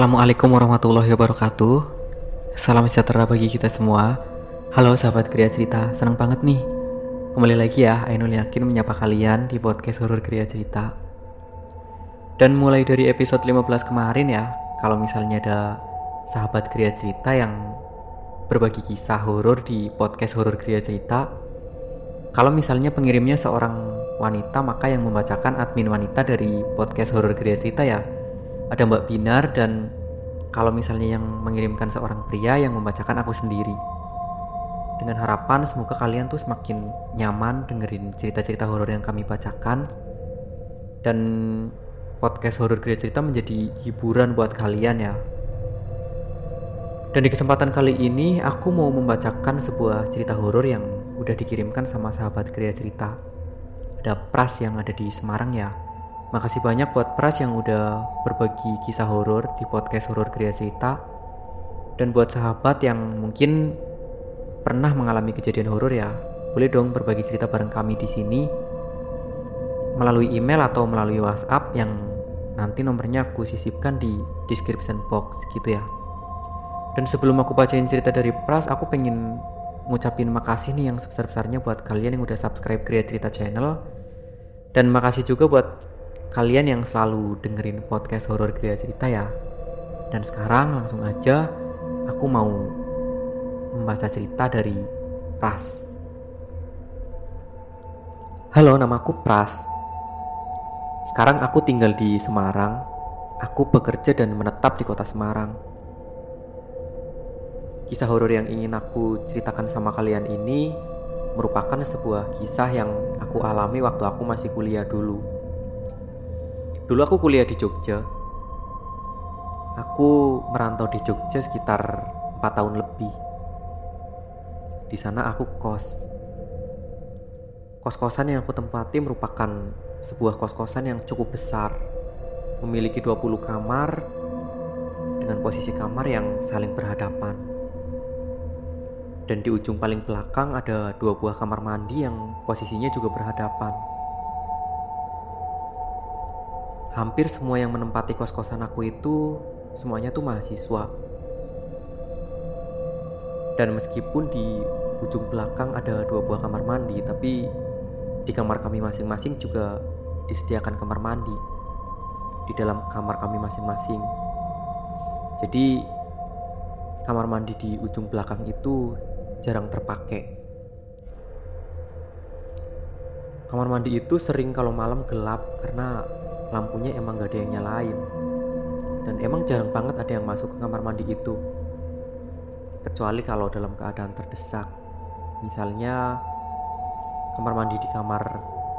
Assalamualaikum warahmatullahi wabarakatuh. Salam sejahtera bagi kita semua. Halo sahabat Kriya Cerita, senang banget nih. Kembali lagi ya, Ainul Yakin menyapa kalian di podcast Horor Kriya Cerita. Dan mulai dari episode 15 kemarin ya Kalau misalnya ada sahabat Kriya Cerita yang berbagi kisah horor di podcast Horor Kriya Cerita Kalau misalnya pengirimnya seorang wanita maka yang membacakan admin wanita dari podcast Horor Kriya Cerita ya ada Mbak Binar dan kalau misalnya yang mengirimkan seorang pria yang membacakan aku sendiri. Dengan harapan semoga kalian tuh semakin nyaman dengerin cerita-cerita horor yang kami bacakan dan podcast horor Gria Cerita menjadi hiburan buat kalian ya. Dan di kesempatan kali ini aku mau membacakan sebuah cerita horor yang udah dikirimkan sama sahabat Gria Cerita. Ada Pras yang ada di Semarang ya. Makasih banyak buat Pras yang udah berbagi kisah horor di podcast Horor Kriya Cerita. Dan buat sahabat yang mungkin pernah mengalami kejadian horor ya, boleh dong berbagi cerita bareng kami di sini melalui email atau melalui WhatsApp yang nanti nomornya aku sisipkan di description box gitu ya. Dan sebelum aku bacain cerita dari Pras, aku pengen ngucapin makasih nih yang sebesar-besarnya buat kalian yang udah subscribe Kriya Cerita channel. Dan makasih juga buat kalian yang selalu dengerin podcast horor Gria Cerita ya. Dan sekarang langsung aja aku mau membaca cerita dari Pras. Halo, namaku Pras. Sekarang aku tinggal di Semarang. Aku bekerja dan menetap di kota Semarang. Kisah horor yang ingin aku ceritakan sama kalian ini merupakan sebuah kisah yang aku alami waktu aku masih kuliah dulu. Dulu aku kuliah di Jogja. Aku merantau di Jogja sekitar 4 tahun lebih. Di sana aku kos. Kos-kosan yang aku tempati merupakan sebuah kos-kosan yang cukup besar. Memiliki 20 kamar dengan posisi kamar yang saling berhadapan. Dan di ujung paling belakang ada dua buah kamar mandi yang posisinya juga berhadapan hampir semua yang menempati kos-kosan aku itu semuanya tuh mahasiswa. Dan meskipun di ujung belakang ada dua buah kamar mandi, tapi di kamar kami masing-masing juga disediakan kamar mandi di dalam kamar kami masing-masing. Jadi kamar mandi di ujung belakang itu jarang terpakai. Kamar mandi itu sering kalau malam gelap karena lampunya emang gak ada yang nyalain. Dan emang jarang banget ada yang masuk ke kamar mandi itu. Kecuali kalau dalam keadaan terdesak. Misalnya kamar mandi di kamar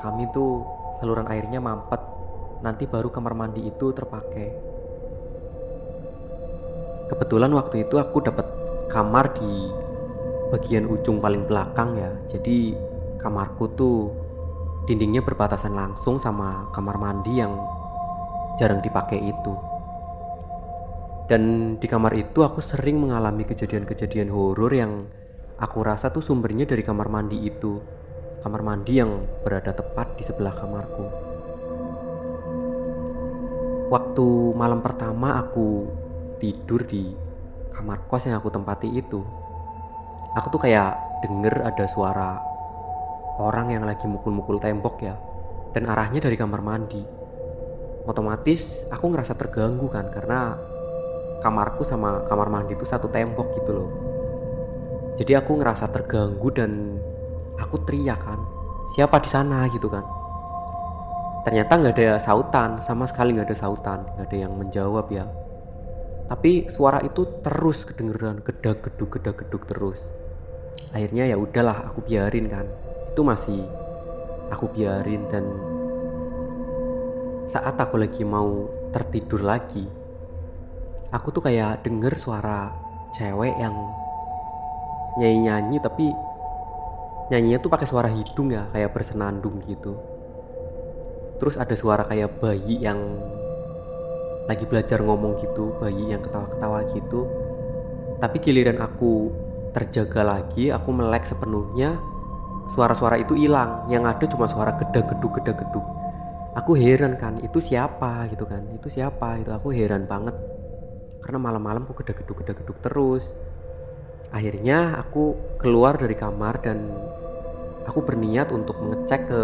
kami tuh saluran airnya mampet. Nanti baru kamar mandi itu terpakai. Kebetulan waktu itu aku dapat kamar di bagian ujung paling belakang ya. Jadi kamarku tuh dindingnya berbatasan langsung sama kamar mandi yang jarang dipakai itu. Dan di kamar itu aku sering mengalami kejadian-kejadian horor yang aku rasa tuh sumbernya dari kamar mandi itu. Kamar mandi yang berada tepat di sebelah kamarku. Waktu malam pertama aku tidur di kamar kos yang aku tempati itu, aku tuh kayak denger ada suara orang yang lagi mukul-mukul tembok ya dan arahnya dari kamar mandi. Otomatis aku ngerasa terganggu kan karena kamarku sama kamar mandi itu satu tembok gitu loh. Jadi aku ngerasa terganggu dan aku teriak kan siapa di sana? gitu kan. Ternyata nggak ada sautan sama sekali nggak ada sautan nggak ada yang menjawab ya. Tapi suara itu terus kedengeran gedak geduk gedak geduk terus. Akhirnya ya udahlah aku biarin kan itu masih aku biarin dan saat aku lagi mau tertidur lagi aku tuh kayak denger suara cewek yang nyanyi-nyanyi tapi nyanyinya tuh pakai suara hidung ya kayak bersenandung gitu. Terus ada suara kayak bayi yang lagi belajar ngomong gitu bayi yang ketawa-ketawa gitu. Tapi giliran aku terjaga lagi aku melek sepenuhnya suara-suara itu hilang. Yang ada cuma suara geda geduk geda geduk aku heran kan itu siapa gitu kan? Itu siapa itu aku heran banget. Karena malam-malam aku gedek-geduk gedek-geduk terus. Akhirnya aku keluar dari kamar dan aku berniat untuk mengecek ke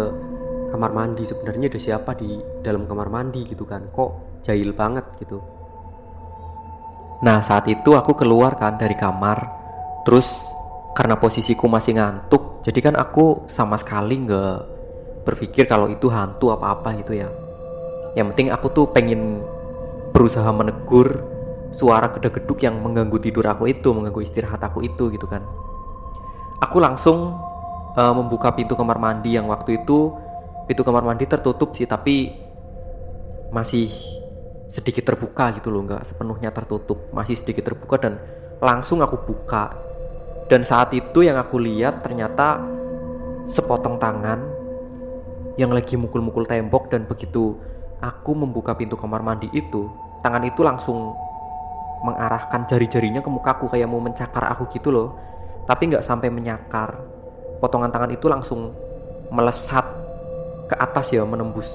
kamar mandi. Sebenarnya ada siapa di dalam kamar mandi gitu kan? Kok jahil banget gitu. Nah saat itu aku keluar kan dari kamar. Terus karena posisiku masih ngantuk jadi kan aku sama sekali nggak berpikir kalau itu hantu apa-apa gitu ya. Yang penting aku tuh pengen berusaha menegur suara gedek-geduk yang mengganggu tidur aku itu mengganggu istirahat aku itu gitu kan. Aku langsung uh, membuka pintu kamar mandi yang waktu itu pintu kamar mandi tertutup sih tapi masih sedikit terbuka gitu loh nggak sepenuhnya tertutup masih sedikit terbuka dan langsung aku buka dan saat itu yang aku lihat ternyata sepotong tangan yang lagi mukul-mukul tembok dan begitu aku membuka pintu kamar mandi itu tangan itu langsung mengarahkan jari-jarinya ke mukaku kayak mau mencakar aku gitu loh. Tapi nggak sampai menyakar. Potongan tangan itu langsung melesat ke atas ya menembus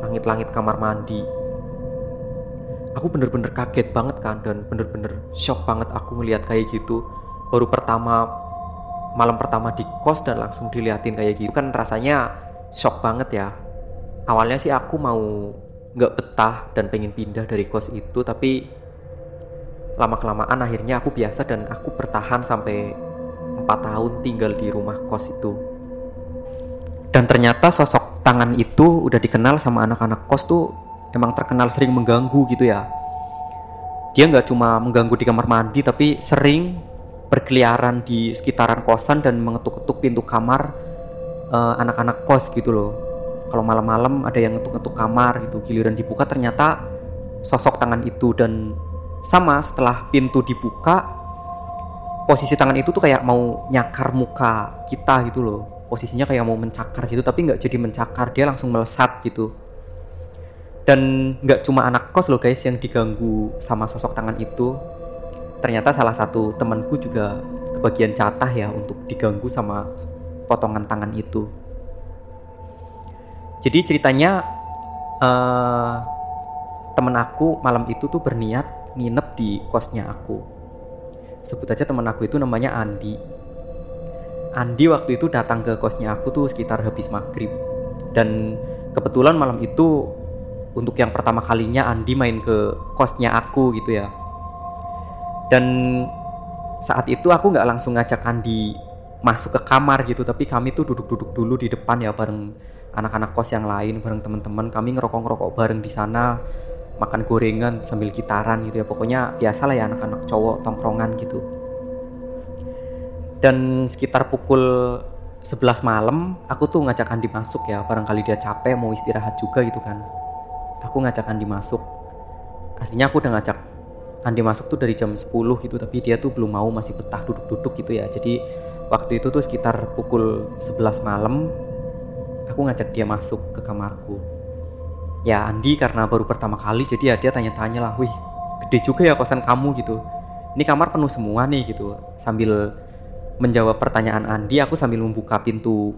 langit-langit kamar mandi. Aku bener-bener kaget banget kan dan bener-bener shock banget aku ngeliat kayak gitu baru pertama malam pertama di kos dan langsung diliatin kayak gitu kan rasanya shock banget ya. Awalnya sih aku mau nggak betah dan pengen pindah dari kos itu tapi lama kelamaan akhirnya aku biasa dan aku bertahan sampai 4 tahun tinggal di rumah kos itu. Dan ternyata sosok tangan itu udah dikenal sama anak-anak kos tuh emang terkenal sering mengganggu gitu ya. Dia nggak cuma mengganggu di kamar mandi tapi sering berkeliaran di sekitaran kosan dan mengetuk-ketuk pintu kamar eh, anak-anak uh, kos gitu loh. Kalau malam-malam ada yang ngetuk-ngetuk kamar gitu giliran dibuka ternyata sosok tangan itu dan sama setelah pintu dibuka posisi tangan itu tuh kayak mau nyakar muka kita gitu loh. Posisinya kayak mau mencakar gitu tapi nggak jadi mencakar dia langsung melesat gitu. Dan nggak cuma anak kos loh guys yang diganggu sama sosok tangan itu ternyata salah satu temanku juga kebagian catah ya untuk diganggu sama potongan tangan itu. Jadi ceritanya uh, temen aku malam itu tuh berniat nginep di kosnya aku. Sebut aja temen aku itu namanya Andi. Andi waktu itu datang ke kosnya aku tuh sekitar habis maghrib. Dan kebetulan malam itu untuk yang pertama kalinya Andi main ke kosnya aku gitu ya dan saat itu aku nggak langsung ngajak Andi masuk ke kamar gitu tapi kami tuh duduk-duduk dulu di depan ya bareng anak-anak kos yang lain bareng teman-teman. Kami ngerokok-ngerokok bareng di sana makan gorengan sambil gitaran gitu ya. Pokoknya biasa lah ya anak-anak cowok tongkrongan gitu. Dan sekitar pukul 11 malam aku tuh ngajak Andi masuk ya. Barangkali dia capek mau istirahat juga gitu kan. Aku ngajak Andi masuk. Aslinya aku udah ngajak Andi masuk tuh dari jam 10 gitu tapi dia tuh belum mau masih betah duduk-duduk gitu ya. Jadi waktu itu tuh sekitar pukul 11 malam aku ngajak dia masuk ke kamarku. Ya Andi karena baru pertama kali jadi ya dia tanya-tanya lah wih gede juga ya kosan kamu gitu. Ini kamar penuh semua nih gitu. Sambil menjawab pertanyaan Andi aku sambil membuka pintu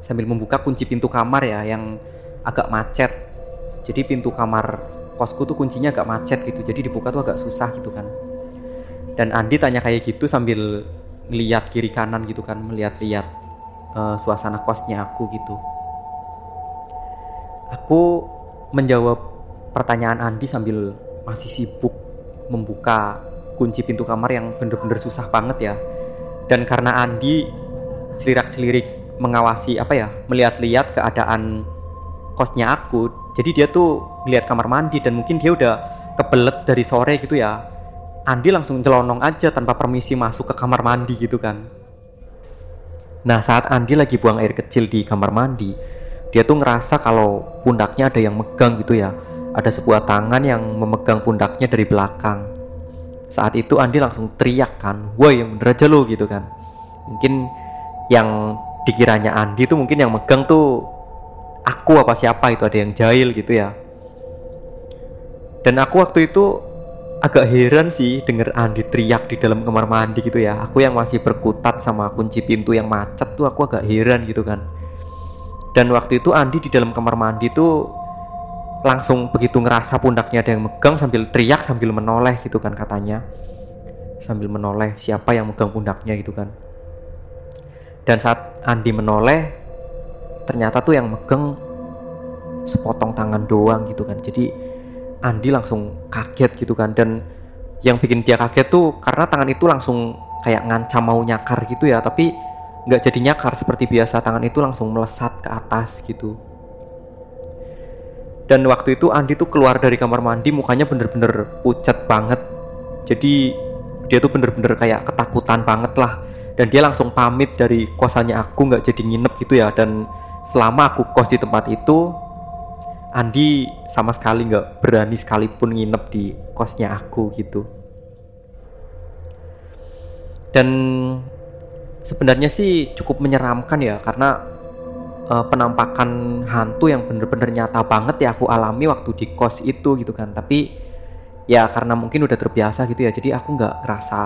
sambil membuka kunci pintu kamar ya yang agak macet. Jadi pintu kamar kosku tuh kuncinya agak macet gitu jadi dibuka tuh agak susah gitu kan. Dan Andi tanya kayak gitu sambil ngeliat kiri kanan gitu kan melihat-lihat uh, suasana kosnya aku gitu. Aku menjawab pertanyaan Andi sambil masih sibuk membuka kunci pintu kamar yang bener-bener susah banget ya. Dan karena Andi celirak-celirik mengawasi apa ya melihat-lihat keadaan kosnya aku jadi dia tuh lihat kamar mandi dan mungkin dia udah kebelet dari sore gitu ya. Andi langsung celonong aja tanpa permisi masuk ke kamar mandi gitu kan. Nah saat Andi lagi buang air kecil di kamar mandi dia tuh ngerasa kalau pundaknya ada yang megang gitu ya. Ada sebuah tangan yang memegang pundaknya dari belakang. Saat itu Andi langsung teriak kan wah yang bener aja lo gitu kan. Mungkin yang dikiranya Andi tuh mungkin yang megang tuh aku apa siapa itu ada yang jahil gitu ya. Dan aku waktu itu agak heran sih denger Andi teriak di dalam kamar mandi gitu ya. Aku yang masih berkutat sama kunci pintu yang macet tuh aku agak heran gitu kan. Dan waktu itu Andi di dalam kamar mandi tuh langsung begitu ngerasa pundaknya ada yang megang sambil teriak sambil menoleh gitu kan katanya. Sambil menoleh siapa yang megang pundaknya gitu kan. Dan saat Andi menoleh ternyata tuh yang megang sepotong tangan doang gitu kan. Jadi Andi langsung kaget gitu kan. Dan yang bikin dia kaget tuh karena tangan itu langsung kayak ngancam mau nyakar gitu ya. Tapi nggak jadi nyakar seperti biasa. Tangan itu langsung melesat ke atas gitu. Dan waktu itu Andi tuh keluar dari kamar mandi mukanya bener-bener pucat banget. Jadi dia tuh bener-bener kayak ketakutan banget lah. Dan dia langsung pamit dari kosannya aku nggak jadi nginep gitu ya. Dan selama aku kos di tempat itu Andi sama sekali nggak berani sekalipun nginep di kosnya aku gitu. Dan sebenarnya sih cukup menyeramkan ya karena uh, penampakan hantu yang bener-bener nyata banget ya aku alami waktu di kos itu gitu kan. Tapi ya karena mungkin udah terbiasa gitu ya jadi aku nggak ngerasa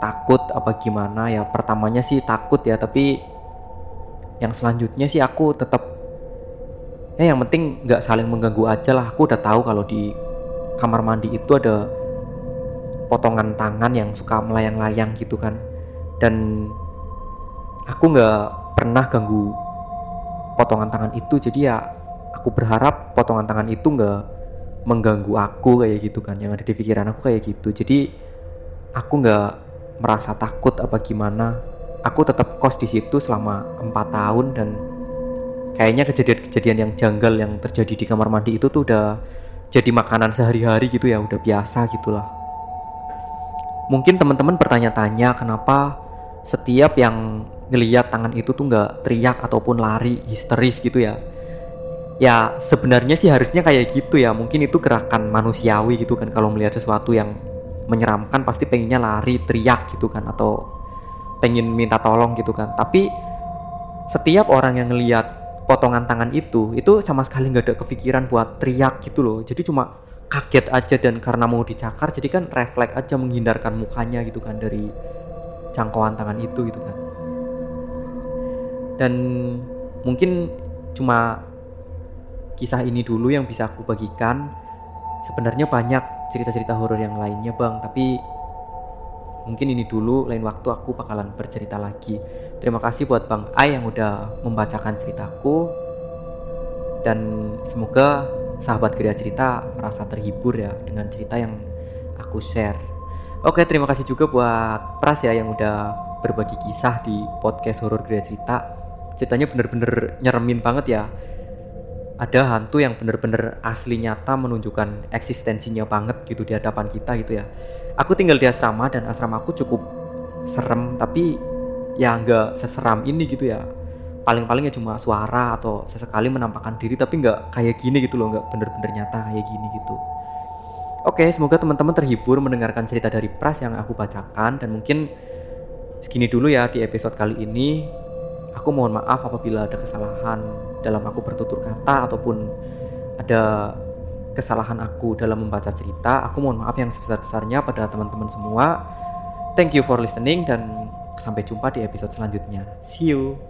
takut apa gimana ya. Pertamanya sih takut ya tapi yang selanjutnya sih aku tetap ya yang penting nggak saling mengganggu aja lah. Aku udah tahu kalau di kamar mandi itu ada potongan tangan yang suka melayang-layang gitu kan. Dan aku nggak pernah ganggu potongan tangan itu. Jadi ya aku berharap potongan tangan itu nggak mengganggu aku kayak gitu kan. Yang ada di pikiran aku kayak gitu. Jadi aku nggak merasa takut apa gimana aku tetap kos di situ selama empat tahun dan kayaknya kejadian-kejadian yang janggal yang terjadi di kamar mandi itu tuh udah jadi makanan sehari-hari gitu ya udah biasa gitulah. Mungkin teman-teman bertanya-tanya kenapa setiap yang ngeliat tangan itu tuh nggak teriak ataupun lari histeris gitu ya? Ya sebenarnya sih harusnya kayak gitu ya. Mungkin itu gerakan manusiawi gitu kan. Kalau melihat sesuatu yang menyeramkan pasti pengennya lari teriak gitu kan atau pengen minta tolong gitu kan. Tapi setiap orang yang ngeliat potongan tangan itu itu sama sekali nggak ada kepikiran buat teriak gitu loh. Jadi cuma kaget aja dan karena mau dicakar jadi kan refleks aja menghindarkan mukanya gitu kan dari jangkauan tangan itu gitu kan. Dan mungkin cuma kisah ini dulu yang bisa aku bagikan. Sebenarnya banyak cerita-cerita horor yang lainnya bang. Tapi mungkin ini dulu lain waktu aku bakalan bercerita lagi. Terima kasih buat bang A yang udah membacakan ceritaku. Dan semoga sahabat kerja cerita merasa terhibur ya dengan cerita yang aku share. Oke terima kasih juga buat Pras ya yang udah berbagi kisah di podcast horor kerja cerita. Ceritanya bener-bener nyeremin banget ya ada hantu yang bener-bener asli nyata menunjukkan eksistensinya banget gitu di hadapan kita gitu ya. Aku tinggal di asrama dan asrama aku cukup serem tapi ya nggak seseram ini gitu ya. Paling-paling ya cuma suara atau sesekali menampakkan diri tapi nggak kayak gini gitu loh nggak bener-bener nyata kayak gini gitu. Oke semoga teman-teman terhibur mendengarkan cerita dari Pras yang aku bacakan dan mungkin segini dulu ya di episode kali ini. Aku mohon maaf apabila ada kesalahan dalam aku bertutur kata ataupun ada kesalahan aku dalam membaca cerita. Aku mohon maaf yang sebesar-besarnya pada teman-teman semua. Thank you for listening dan sampai jumpa di episode selanjutnya. See you.